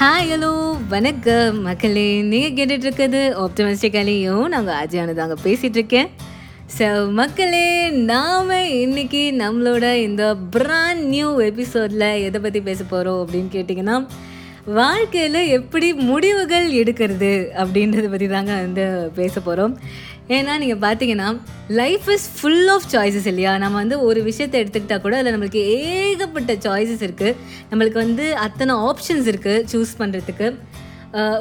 Hi hello வணக்கம். மக்களே நீங்கள் கேட்டுட்டு இருக்கிறது ஆப்டமிஸ்டிக்கலையும் நாங்கள் அஜயானு தாங்க பேசிகிட்ருக்கேன் ஸோ மக்களே நாம் இன்னைக்கு நம்மளோட இந்த பிராண்ட் நியூ எபிசோடில் எதை பற்றி பேச போகிறோம் அப்படின்னு கேட்டிங்கன்னா வாழ்க்கையில் எப்படி முடிவுகள் எடுக்கிறது அப்படின்றத பற்றி தாங்க வந்து பேச போகிறோம் ஏன்னா நீங்கள் பார்த்தீங்கன்னா life is full of choices இல்லையா? நம்ம வந்து ஒரு விஷயத்தை எடுத்துக்கிட்டால் கூட அதில் நம்மளுக்கு ஏகப்பட்ட சாய்ஸஸ் இருக்குது நம்மளுக்கு வந்து அத்தனை ஆப்ஷன்ஸ் இருக்குது சூஸ் பண்ணுறதுக்கு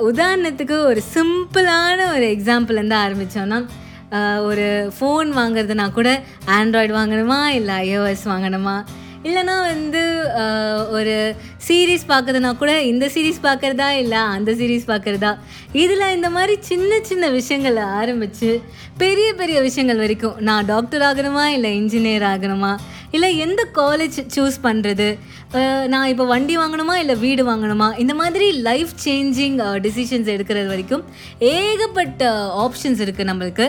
உதாரணத்துக்கு ஒரு சிம்பிளான ஒரு எக்ஸாம்பிள்லேருந்து ஆரம்பித்தோன்னா ஒரு ஃபோன் வாங்குறதுனா கூட ஆண்ட்ராய்டு வாங்கணுமா? இல்லை ஐஓஎஸ் வாங்கணுமா? இல்லைனா வந்து ஒரு சீரீஸ் பார்க்குறதுனா கூட இந்த சீரீஸ் பார்க்குறதா இல்லை அந்த சீரீஸ் பார்க்குறதா? இதில் இந்த மாதிரி சின்ன சின்ன விஷயங்கள் ஆரம்பித்து பெரிய பெரிய விஷயங்கள் வரைக்கும் நான் டாக்டர் ஆகணுமா இல்லை இன்ஜினியர் ஆகணுமா இல்லை எந்த காலேஜ் சூஸ் பண்ணுறது நான் இப்போ வண்டி வாங்கணுமா இல்லை வீடு வாங்கணுமா? இந்த மாதிரி லைஃப் சேஞ்சிங் டிசிஷன்ஸ் எடுக்கிறது வரைக்கும் ஏகப்பட்ட ஆப்ஷன்ஸ் இருக்குது நம்மளுக்கு.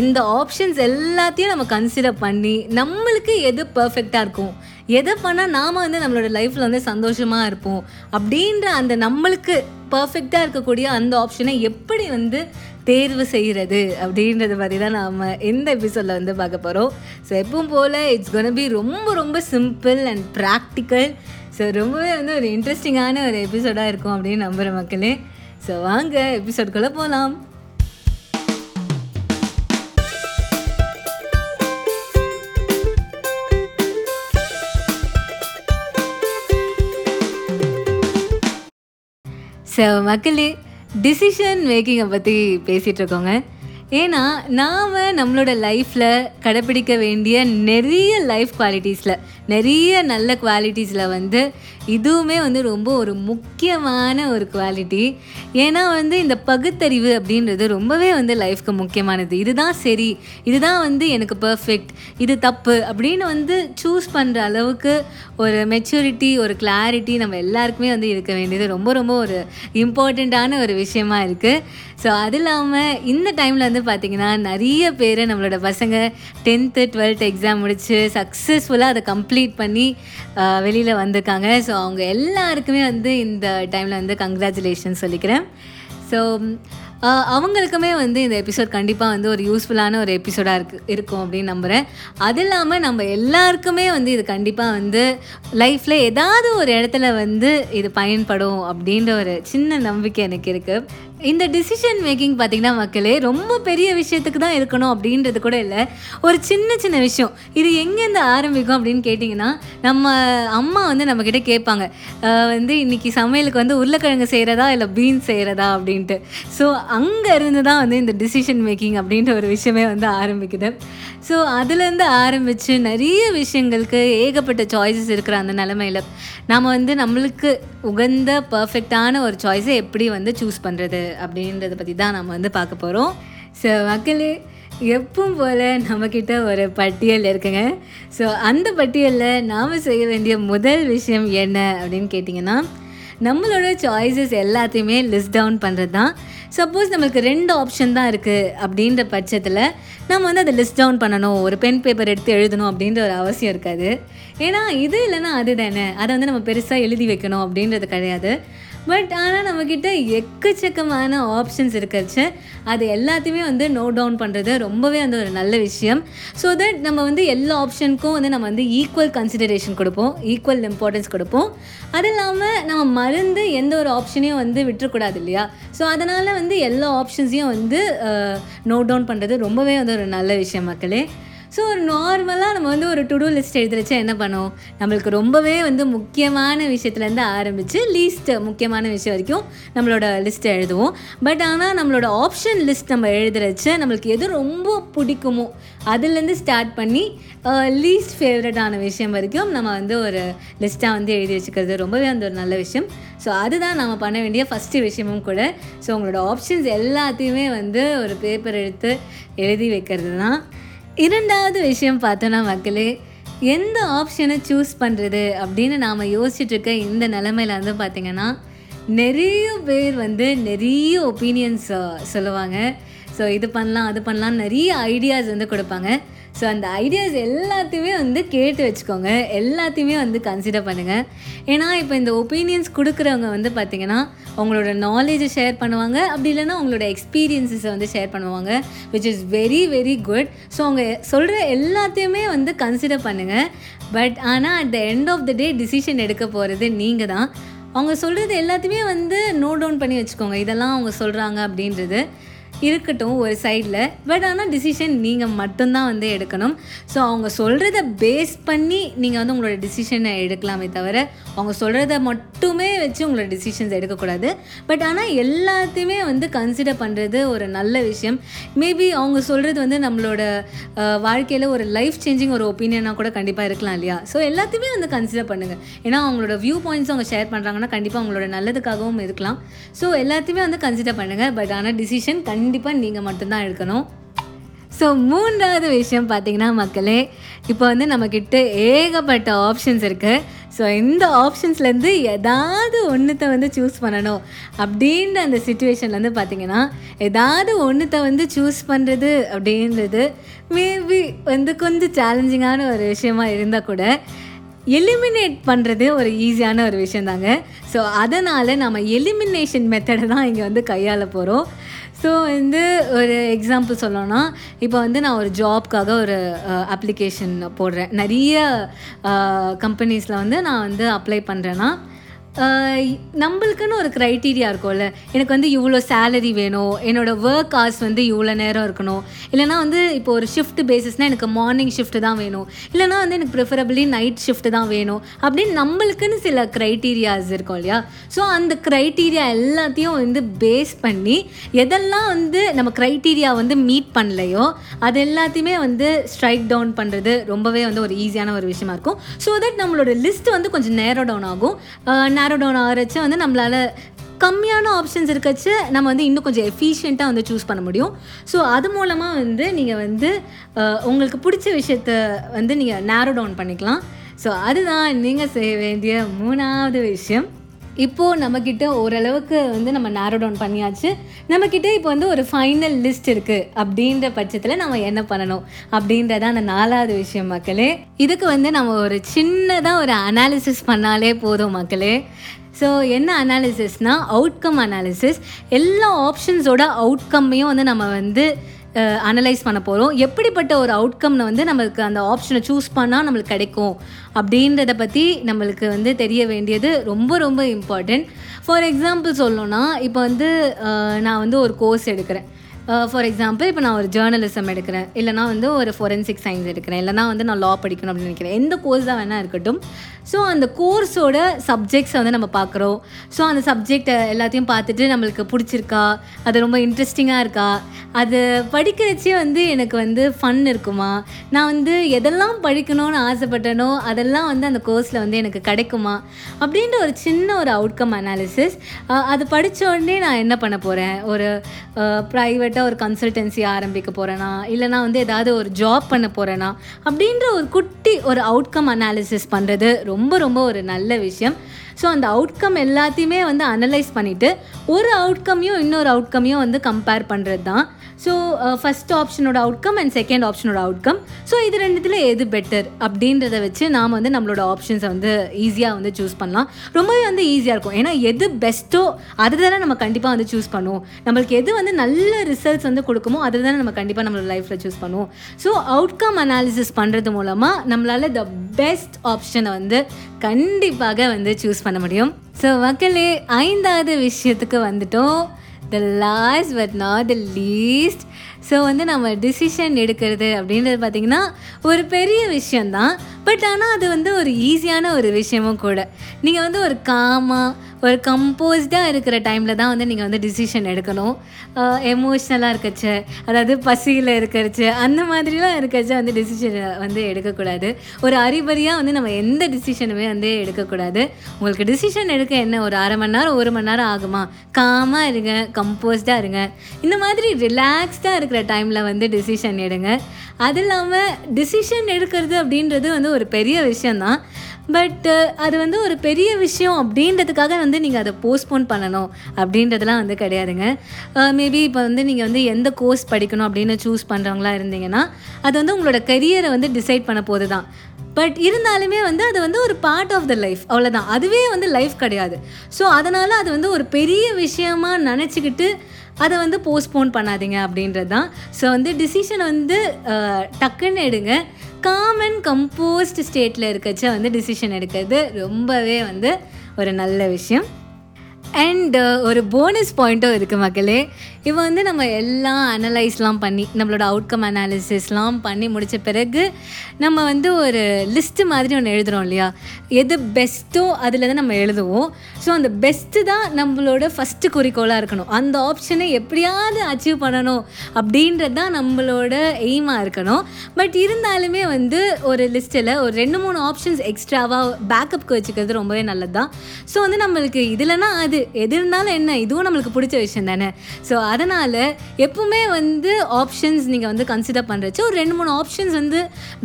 இந்த ஆப்ஷன்ஸ் எல்லாத்தையும் நம்ம கன்சிடர் பண்ணி நம்மளுக்கு எது பர்ஃபெக்டாக இருக்கும்? எதை பண்ணால் நாம் வந்து நம்மளோட லைஃப்பில் வந்து சந்தோஷமாக இருப்போம்? அப்படின்ற அந்த நம்மளுக்கு பர்ஃபெக்டாக இருக்கக்கூடிய அந்த ஆப்ஷனை எப்படி வந்து தேர்வு செய்கிறது அப்படின்றத பற்றி தான் நாம் இந்த எபிசோடில் வந்து பார்க்க போகிறோம் ஸோ எப்பவும் போல் இட்ஸ் gonna பி ரொம்ப ரொம்ப சிம்பிள் அண்ட் ப்ராக்டிக்கல் ஸோ ரொம்பவே வந்து ஒரு இன்ட்ரெஸ்டிங்கான ஒரு எபிசோடாக இருக்கும் அப்படின்னு நம்புகிற மக்களே. ஸோ வாங்க எபிசோட்குள்ளே போகலாம் ஸோ மக்களே டிசிஷன் மேக்கிங்கை பற்றி பேசிகிட்டு இருக்கோங்க. ஏன்னா நாம் நம்மளோட லைஃப்பில் கடைப்பிடிக்க வேண்டிய நிறைய லைஃப் குவாலிட்டிஸில் நிறைய நல்ல குவாலிட்டிஸில் வந்து இதுவுமே வந்து ரொம்ப ஒரு முக்கியமான ஒரு குவாலிட்டி ஏன்னா வந்து இந்த பகுத்தறிவு அப்படின்றது ரொம்பவே வந்து லைஃப்க்கு முக்கியமானது. இதுதான் சரி இதுதான் வந்து எனக்கு பர்ஃபெக்ட் இது தப்பு அப்படின்னு வந்து சூஸ் பண்ணுற அளவுக்கு ஒரு மெச்சூரிட்டி ஒரு கிளாரிட்டி நம்ம எல்லாருக்குமே வந்து இருக்க வேண்டியது ரொம்ப ரொம்ப ஒரு இம்பார்ட்டண்ட்டான ஒரு விஷயமா இருக்குது ஸோ அது இல்லாமல் இந்த டைமில் வந்து பார்த்திங்கன்னா நிறைய பேர் நம்மளோட பசங்க டென்த்து டுவெல்த் எக்ஸாம் முடித்து சக்ஸஸ்ஃபுல்லாக அதை கம்ப்ளீட் பண்ணி வெளியில் வந்திருக்காங்க. ஸோ அவங்க எல்லாருக்குமே வந்து இந்த டைமில் வந்து கங்க்ராச்சுலேஷன் சொல்லிக்கிறேன். ஸோ அவங்களுக்குமே வந்து இந்த எபிசோட் கண்டிப்பாக வந்து ஒரு யூஸ்ஃபுல்லான ஒரு எபிசோடாக இருக்கு இருக்கும் அப்படின்னு நம்புகிறேன் அது இல்லாமல் நம்ம எல்லாருக்குமே வந்து இது கண்டிப்பாக வந்து லைஃப்பில் ஏதாவது ஒரு இடத்துல வந்து இது பயன்படும் அப்படின்ற ஒரு சின்ன நம்பிக்கை எனக்கு இருக்குது இந்த டிசிஷன் மேக்கிங் பார்த்திங்கன்னா மக்களே ரொம்ப பெரிய விஷயத்துக்கு தான் இருக்கணும் அப்படின்றது கூட இல்லை. ஒரு சின்ன சின்ன விஷயம். இது எங்கேருந்து ஆரம்பிக்கும் அப்படின்னு கேட்டிங்கன்னா நம்ம அம்மா வந்து நம்மக்கிட்ட கேட்பாங்க வந்து இன்றைக்கி சமையலுக்கு வந்து உருளைக்கிழங்கு செய்கிறதா இல்லை பீன்ஸ் செய்கிறதா அப்படின்ட்டு. ஸோ அங்கே இருந்து தான் வந்து இந்த டிசிஷன் மேக்கிங் அப்படின்ற ஒரு விஷயமே வந்து ஆரம்பிக்குது. ஸோ அதுலேருந்து ஆரம்பித்து நிறைய விஷயங்களுக்கு ஏகப்பட்ட சாய்ஸஸ் இருக்கிற அந்த நிலமையில நாம் வந்து நம்மளுக்கு உகந்த பர்ஃபெக்டான ஒரு சாய்ஸை எப்படி வந்து சூஸ் பண்ணுறது அப்படின்றத பற்றி தான் நம்ம வந்து பார்க்க போகிறோம் ஸோ மக்களே எப்பவும் போல் நம்மக்கிட்ட ஒரு பட்டியல் இருக்குங்க. ஸோ அந்த பட்டியலில் நாம் செய்ய வேண்டிய முதல் விஷயம் என்ன அப்படின்னு கேட்டிங்கன்னா நம்மளோட சாய்ஸஸ் எல்லாத்தையுமே லிஸ்ட் டவுன் பண்ணுறது தான். சப்போஸ் நம்மளுக்கு ரெண்டு ஆப்ஷன் தான் இருக்குது அப்படின்ற பட்சத்தில் நம்ம வந்து அதை லிஸ்ட் டவுன் பண்ணணும். ஒரு பென் பேப்பர் எடுத்து எழுதணும் அப்படின்ற ஒரு அவசியம் இருக்காது. ஏன்னா இது இல்லைன்னா அது தானே அதை வந்து நம்ம பெருசாக எழுதி வைக்கணும் அப்படின்றது கிடையாது. பட் ஆனால் நம்மக்கிட்ட எக்கச்சக்கமான ஆப்ஷன்ஸ் இருக்கிறச்சு அது எல்லாத்தையுமே வந்து நோட் டவுன் பண்ணுறது ரொம்பவே வந்து ஒரு நல்ல விஷயம். ஸோ தட் நம்ம வந்து எல்லா ஆப்ஷனுக்கும் வந்து நம்ம வந்து ஈக்குவல் கன்சிடரேஷன் கொடுப்போம். ஈக்குவல் இம்பார்ட்டன்ஸ் கொடுப்போம். அது இல்லாமல் நம்ம மறந்து எந்த ஒரு ஆப்ஷனையும் வந்து விட்டுறக்கூடாது இல்லையா? ஸோ அதனால் வந்து எல்லா ஆப்ஷன்ஸையும் வந்து நோட் டவுன் பண்ணுறது ரொம்பவே வந்து ஒரு நல்ல விஷயம் மக்களே. ஸோ ஒரு நார்மலாக நம்ம வந்து ஒரு டு டூ லிஸ்ட் வச்சா என்ன பண்ணுவோம் நம்மளுக்கு ரொம்பவே வந்து முக்கியமான விஷயத்துலேருந்து ஆரம்பித்து லீஸ்ட் முக்கியமான விஷயம் வரைக்கும் நம்மளோட லிஸ்ட்டை எழுதுவோம். பட் ஆனால் நம்மளோட ஆப்ஷன் லிஸ்ட் நம்ம எழுதுறச்ச நம்மளுக்கு எது ரொம்ப பிடிக்குமோ அதுலேருந்து ஸ்டார்ட் பண்ணி லீஸ்ட் ஃபேவரட்டான விஷயம் வரைக்கும் நம்ம வந்து ஒரு லிஸ்ட்டாக வந்து எழுதி வச்சுக்கிறது ரொம்பவே வந்து ஒரு நல்ல விஷயம். ஸோ அதுதான் நம்ம பண்ண வேண்டிய ஃபஸ்ட்டு விஷயமும் கூட. ஸோ உங்களோட ஆப்ஷன்ஸ் எல்லாத்தையுமே வந்து ஒரு பேப்பர் எடுத்து எழுதி வைக்கிறது தான் இரண்டாவது விஷயம் பார்த்தோன்னா மக்களே எந்த ஆப்ஷனை சூஸ் பண்ணுறது அப்படின்னு நாம் யோசிச்சுட்ருக்க இந்த நிலமையில வந்து பார்த்திங்கன்னா நிறைய பேர் வந்து நிறைய ஒப்பீனியன்ஸ் சொல்லுவாங்க. ஸோ இது பண்ணலாம் அது பண்ணலாம் நிறைய ஐடியாஸ் வந்து கொடுப்பாங்க. ஸோ அந்த ஐடியாஸ் எல்லாத்தையுமே வந்து கேட்டு வச்சுக்கோங்க. எல்லாத்தையுமே வந்து கன்சிடர் பண்ணுங்கள் ஏன்னா இப்போ இந்த ஒப்பீனியன்ஸ் கொடுக்குறவங்க வந்து பார்த்திங்கன்னா அவங்களோட நாலேஜை ஷேர் பண்ணுவாங்க. அப்படி இல்லைன்னா அவங்களோட எக்ஸ்பீரியன்ஸஸை வந்து ஷேர் பண்ணுவாங்க which is very very good so அவங்க சொல்கிற எல்லாத்தையுமே வந்து கன்சிடர் பண்ணுங்கள் பட் ஆனால் at the end of the day decision எடுக்க போகிறது நீங்கள் தான் அவங்க சொல்கிறது எல்லாத்தையுமே வந்து நோட் டவுன் பண்ணி வச்சுக்கோங்க. இதெல்லாம் அவங்க சொல்கிறாங்க அப்படின்றது. இருக்கட்டும் ஒரு சைடில் பட் ஆனால் டிசிஷன் நீங்கள் மட்டும்தான் வந்து எடுக்கணும். ஸோ அவங்க சொல்கிறத பேஸ் பண்ணி நீங்கள் வந்து உங்களோட டிசிஷனை எடுக்கலாமே தவிர அவங்க சொல்கிறத மட்டுமே வச்சு உங்களோட டிசிஷன்ஸ் எடுக்கக்கூடாது. பட் ஆனால் எல்லாத்தையுமே வந்து கன்சிடர் பண்ணுறது ஒரு நல்ல விஷயம். மேபி அவங்க சொல்கிறது வந்து நம்மளோட வாழ்க்கையில் ஒரு லைஃப் சேஞ்சிங் ஒரு ஒப்பீனியனாக கூட கண்டிப்பாக இருக்கலாம் இல்லையா? ஸோ எல்லாத்தையுமே வந்து கன்சிடர் பண்ணுங்கள் ஏன்னா அவங்களோட வியூ பாயிண்ட்ஸ் அவங்க ஷேர் பண்ணுறாங்கன்னா கண்டிப்பாக அவங்களோட நல்லதுக்காகவும் இருக்கலாம். ஸோ எல்லாத்தையுமே வந்து கன்சிடர் பண்ணுங்கள் பட் ஆனால் டிசிஷன் கண்டிப்பாக கண்டிப்பாக நீங்கள் மட்டும்தான் எடுக்கணும். ஸோ மூன்றாவது விஷயம் பார்த்தீங்கன்னா மக்களே இப்போ வந்து நம்மக்கிட்ட ஏகப்பட்ட ஆப்ஷன்ஸ் இருக்குது ஸோ இந்த ஆப்ஷன்ஸ்லேருந்து ஏதாவது ஒன்றுத்தை வந்து சூஸ் பண்ணணும். அப்படின்ற அந்த சுச்சுவேஷன்லேருந்து பார்த்தீங்கன்னா ஏதாவது ஒன்றுத்தை வந்து சூஸ் பண்ணுறது அப்படின்றது மேபி வந்து கொஞ்சம் சேலஞ்சிங்கான ஒரு விஷயமா இருந்தால் கூட எலிமினேட் பண்ணுறது ஒரு ஈஸியான ஒரு விஷயம் தாங்க ஸோ அதனால் நம்ம எலிமினேஷன் மெத்தடை தான் இங்கே வந்து கையாள போகிறோம் ஸோ வந்து ஒரு எக்ஸாம்பிள் சொல்லணும்னா இப்போ வந்து நான் ஒரு ஜாப்க்காக ஒரு அப்ளிகேஷன் போடுறேன். நிறைய கம்பெனிஸில் வந்து நான் வந்து அப்ளை பண்ணுறேன்னா நம்மளுக்குன்னு ஒரு க்ரைட்டீரியா இருக்கும்ல. எனக்கு வந்து இவ்வளோ சேலரி வேணும். என்னோடய ஒர்க் ஹார்ஸ் வந்து இவ்வளோ நேரம் இருக்கணும். இல்லைனா வந்து இப்போ ஒரு ஷிஃப்ட் பேசிஸ்னால் எனக்கு மார்னிங் ஷிஃப்ட் தான் வேணும். இல்லைனா வந்து எனக்கு ப்ரிஃபரபிளி நைட் ஷிஃப்ட் தான் வேணும். அப்படின்னு நம்மளுக்குன்னு சில க்ரைட்டீரியாஸ் இருக்கும் இல்லையா? ஸோ அந்த க்ரைட்டீரியா எல்லாத்தையும் வந்து பேஸ் பண்ணி எதெல்லாம் வந்து நம்ம க்ரைட்டீரியா வந்து மீட் பண்ணலையோ அது எல்லாத்தையுமே வந்து ஸ்ட்ரைக் டவுன் பண்ணுறது ரொம்பவே வந்து ஒரு ஈஸியான ஒரு விஷயமா இருக்கும். ஸோ தட் நம்மளோட லிஸ்ட் வந்து கொஞ்சம் நேரோ டவுன் ஆகும். நேரோ டவுன் ஆகிறச்சு வந்து நம்மளால் கம்மியான ஆப்ஷன்ஸ் இருக்கச்சு நம்ம வந்து இன்னும் கொஞ்சம் எஃபிஷியண்ட்டாக வந்து சூஸ் பண்ண முடியும். ஸோ அது மூலமாக வந்து நீங்கள் வந்து உங்களுக்கு பிடிச்ச விஷயத்த வந்து நீங்கள் நேரோ டவுன் பண்ணிக்கலாம். ஸோ அதுதான் நீங்கள் செய்ய வேண்டிய மூணாவது விஷயம். இப்போது நம்மக்கிட்ட ஓரளவுக்கு வந்து நம்ம நேரோ டவுன் பண்ணியாச்சு. நம்மக்கிட்ட இப்போ வந்து ஒரு ஃபைனல் லிஸ்ட் இருக்குது அப்படின்ற பட்சத்தில் நம்ம என்ன பண்ணணும்? அப்படின்றத அந்த நாலாவது விஷயம் மக்களே. இதுக்கு வந்து நம்ம ஒரு சின்னதாக ஒரு அனாலிசிஸ் பண்ணாலே போதும் மக்களே. ஸோ என்ன அனாலிசிஸ்னால் அவுட்கம் அனாலிசிஸ் எல்லா ஆப்ஷன்ஸோட அவுட்கம்மையும் வந்து நம்ம வந்து அனலைஸ் பண்ண போகிறோம் எப்படிப்பட்ட ஒரு அவுட்கம்னு வந்து நம்மளுக்கு அந்த ஆப்ஷனை சூஸ் பண்ணால் நம்மளுக்கு கிடைக்கும் அப்படின்றத பற்றி நம்மளுக்கு வந்து தெரிய வேண்டியது ரொம்ப ரொம்ப இம்பார்ட்டண்ட் ஃபார் எக்ஸாம்பிள் சொல்லணும்னா இப்போ வந்து நான் வந்து ஒரு கோர்ஸ் எடுக்கிறேன். ஃபார் எக்ஸாம்பிள் இப்போ நான் ஒரு ஜேர்னலிசம் எடுக்கிறேன். இல்லைனா வந்து ஒரு ஃபொரன்சிக் சயின்ஸ் எடுக்கிறேன். இல்லைனா வந்து நான் லா படிக்கணும் அப்படின்னு நினைக்கிறேன். எந்த கோர்ஸ் தான் வேணால் இருக்கட்டும். ஸோ அந்த கோர்ஸோட சப்ஜெக்ட்ஸை வந்து நம்ம பார்க்குறோம். ஸோ அந்த சப்ஜெக்டை எல்லாத்தையும் பார்த்துட்டு நம்மளுக்கு பிடிச்சிருக்கா? அது ரொம்ப இன்ட்ரெஸ்டிங்காக இருக்கா? அது படிக்கிறச்சே வந்து எனக்கு வந்து ஃபன் இருக்குமா? நான் வந்து எதெல்லாம் படிக்கணும்னு ஆசைப்பட்டனோ அதெல்லாம் வந்து அந்த கோர்ஸில் வந்து எனக்கு கிடைக்குமா? அப்படின்ற ஒரு சின்ன ஒரு அவுட்கம் அனாலிசிஸ் அது படித்த உடனே நான் என்ன பண்ண போகிறேன் ஒரு ப்ரைவேட்டாக ஒரு கன்சல்டன்சி ஆரம்பிக்க போகிறேனா இல்லைனா வந்து ஏதாவது ஒரு ஜாப் பண்ண போகிறேனா அப்படின்ற ஒரு குட்டி ஒரு அவுட்கம் அனாலிசிஸ் பண்ணுறது ரொம்ப ரொம்ப ஒரு நல்ல விஷயம். ஸோ அந்த அவுட்கம் எல்லாத்தையுமே வந்து அனலைஸ் பண்ணிவிட்டு ஒரு அவுட்கமையும் இன்னொரு அவுட்கம்மையும் வந்து கம்பேர் பண்ணுறது தான் ஸோ ஃபஸ்ட் ஆப்ஷனோட அவுட்கம் அண்ட் செகண்ட் ஆப்ஷனோட அவுட்கம் ஸோ இது ரெண்டுத்தில் எது பெட்டர் அப்படின்றத வச்சு நாம் வந்து நம்மளோட ஆப்ஷன்ஸை வந்து ஈஸியாக வந்து சூஸ் பண்ணலாம். ரொம்பவே வந்து ஈஸியாக இருக்கும். ஏன்னா எது பெஸ்ட்டோ அதை தானே நம்ம கண்டிப்பாக வந்து சூஸ் பண்ணுவோம். நம்மளுக்கு எது வந்து நல்ல ரிசல்ட்ஸ் வந்து கொடுக்குமோ அதை தானே நம்ம கண்டிப்பாக நம்மளோட லைஃப்பில் சூஸ் பண்ணுவோம். ஸோ அவுட்கம் அனாலிசிஸ் பண்ணுறது மூலமாக நம்மளால் த பெஸ்ட் ஆப்ஷனை வந்து கண்டிப்பாக வந்து சூஸ் பண்ண முடியும். ஸோ மக்களே ஐந்தாவது விஷயத்துக்கு வந்துட்டோம். The last but not the least so வந்து நம்ம டிசிஷன் எடுக்கிறது அப்படின்றது பார்த்திங்கன்னா ஒரு பெரிய விஷயந்தான் பட் ஆனால் அது வந்து ஒரு ஈஸியான ஒரு விஷயமும் கூட. நீங்கள் வந்து ஒரு காமாக ஒரு கம்போஸ்டாக இருக்கிற டைமில் தான் வந்து நீங்கள் வந்து டிசிஷன் எடுக்கணும். எமோஷ்னலாக இருக்கச்சு அதாவது பசியில் இருக்கிறச்சு அந்த மாதிரிலாம் இருக்கச்சு வந்து டிசிஷனை வந்து எடுக்கக்கூடாது. ஒரு அறிபறியாக வந்து நம்ம எந்த டிசிஷனுமே வந்து எடுக்கக்கூடாது. உங்களுக்கு டிசிஷன் எடுக்க என்ன? ஒரு அரை மணி நேரம் ஒரு மணி நேரம் ஆகுமா? காமாக இருங்க கம்போஸ்டாக இருங்க. இந்த மாதிரி ரிலாக்ஸ்டாக இருக்கிற டைமில் வந்து டிசிஷன் எடுங்க. அது இல்லாமல் டிசிஷன் எடுக்கிறது அப்படின்றது வந்து ஒரு பெரிய விஷயந்தான் பட்டு அது வந்து ஒரு பெரிய விஷயம் அப்படின்றதுக்காக வந்து நீங்கள் அதை போஸ்ட்போன் பண்ணணும் அப்படின்றதுலாம் வந்து கிடையாதுங்க. மேபி இப்போ வந்து நீங்கள் வந்து எந்த கோர்ஸ் படிக்கணும் அப்படின்னு சூஸ் பண்ணுறவங்களா இருந்தீங்கன்னா அது வந்து உங்களோட கரியரை வந்து டிசைட் பண்ண போது தான் பட் இருந்தாலுமே வந்து அது வந்து ஒரு பார்ட் ஆஃப் த லைஃப் அவ்வளோதான் அதுவே வந்து லைஃப் கிடையாது. ஸோ அதனால் அது வந்து ஒரு பெரிய விஷயமா நினச்சிக்கிட்டு அதை வந்து போஸ்ட்போன் பண்ணாதீங்க அப்படின்றது தான் ஸோ வந்து டிசிஷன் வந்து டக்குன்னு எடுங்க. காமன் கம்போஸ்ட் ஸ்டேட்டில் இருக்கச்ச வந்து டிசிஷன் எடுக்கிறது ரொம்பவே வந்து ஒரு நல்ல விஷயம். அண்ட் ஒரு போனஸ் பாயிண்ட்டும் இருக்குது மக்களே. இவன் வந்து நம்ம எல்லாம் அனலைஸ்லாம் பண்ணி நம்மளோட அவுட்கம் அனாலிசிஸ்லாம் பண்ணி முடித்த பிறகு நம்ம வந்து ஒரு லிஸ்ட்டு மாதிரி ஒன்று எழுதுகிறோம் இல்லையா? எது பெஸ்ட்டோ அதில் தான் நம்ம எழுதுவோம். ஸோ அந்த பெஸ்ட்டு தான் நம்மளோட ஃபஸ்ட்டு குறிக்கோளாக இருக்கணும். அந்த ஆப்ஷனை எப்படியாவது அச்சீவ் பண்ணணும் அப்படின்றது தான் நம்மளோட எய்மாக இருக்கணும். பட் இருந்தாலுமே வந்து ஒரு லிஸ்ட்டில் ஒரு ரெண்டு மூணு ஆப்ஷன்ஸ் எக்ஸ்ட்ராவாக பேக்கப்க்கு வச்சுக்கிறது ரொம்பவே நல்லது தான் ஸோ வந்து நம்மளுக்கு இதுலனா அது எது இருந்தாலும் என்ன இதுவும் நம்மளுக்கு பிடிச்ச விஷயம் தானே. ஸோ அதனால் எப்பவுமே வந்து ஆப்ஷன்ஸ் நீங்கள் வந்து கன்சிடர் பண்ணுறச்சு ஒரு ரெண்டு மூணு ஆப்ஷன்ஸ் வந்து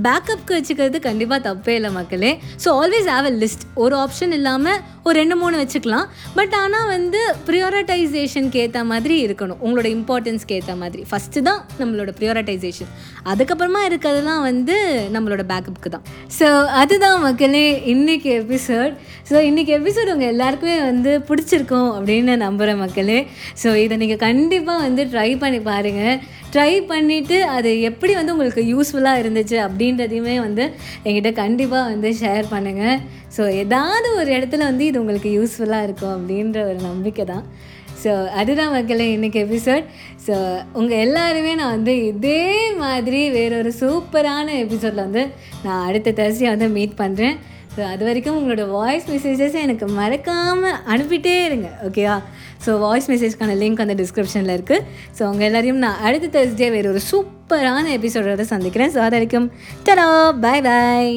பேக்கப்க்கு வச்சுக்கிறது கண்டிப்பாக தப்பே இல்லை மக்களே. So always have a list ஒரு ஆப்ஷன் இல்லாமல் ஒரு ரெண்டு மூணு வச்சுக்கலாம். பட் ஆனால் வந்து ப்ரியாரிட்டைசேஷனுக்கு ஏற்ற மாதிரி இருக்கணும். உங்களோட இம்பார்ட்டன்ஸ்க்கு ஏற்ற மாதிரி. ஃபஸ்ட்டு தான் நம்மளோட ப்ரியாரிட்டைசேஷன் அதுக்கப்புறமா இருக்கிறதுலாம் வந்து நம்மளோட பேக்கப்புக்கு தான். ஸோ அதுதான் மக்களே இன்றைக்கி எபிசோட் ஸோ இன்றைக்கி எபிசோட் உங்கள் எல்லாருக்குமே வந்து பிடிச்சிருக்கும் அப்படின்னு நம்புகிற மக்களே. ஸோ இதை நீங்கள் கண்டிப்பாக வந்து ட்ரை பண்ணி பாருங்கள் ட்ரை பண்ணிவிட்டு அது எப்படி வந்து உங்களுக்கு யூஸ்ஃபுல்லாக இருந்துச்சு அப்படின்றதையுமே வந்து என்கிட்ட கண்டிப்பாக வந்து ஷேர் பண்ணுங்கள் ஸோ ஏதாவது ஒரு இடத்துல வந்து இது உங்களுக்கு யூஸ்ஃபுல்லாக இருக்கும் அப்படின்ற ஒரு நம்பிக்கை தான். ஸோ அதுதான் மக்களே இன்றைக்கி எபிசோட் ஸோ உங்கள் எல்லாருமே நான் வந்து இதே மாதிரி வேறொரு சூப்பரான எபிசோடில் வந்து நான் அடுத்த தேர்ஸ்டே வந்து மீட் பண்ணுறேன் ஸோ அது வரைக்கும் உங்களோட வாய்ஸ் மெசேஜஸ் எனக்கு மறக்காமல் அனுப்பிட்டே இருங்க ஓகேவா ஸோ வாய்ஸ் மெசேஜ்க்கான லிங்க் அந்த டிஸ்கிரிப்ஷனில் இருக்குது ஸோ உங்கள் எல்லாரையும் நான் அடுத்த தேர்ஸ்டே வேறு ஒரு சூப்பரான எபிசோடோட சந்திக்கிறேன். ஸோ அது வரைக்கும் டடா பாய் பாய்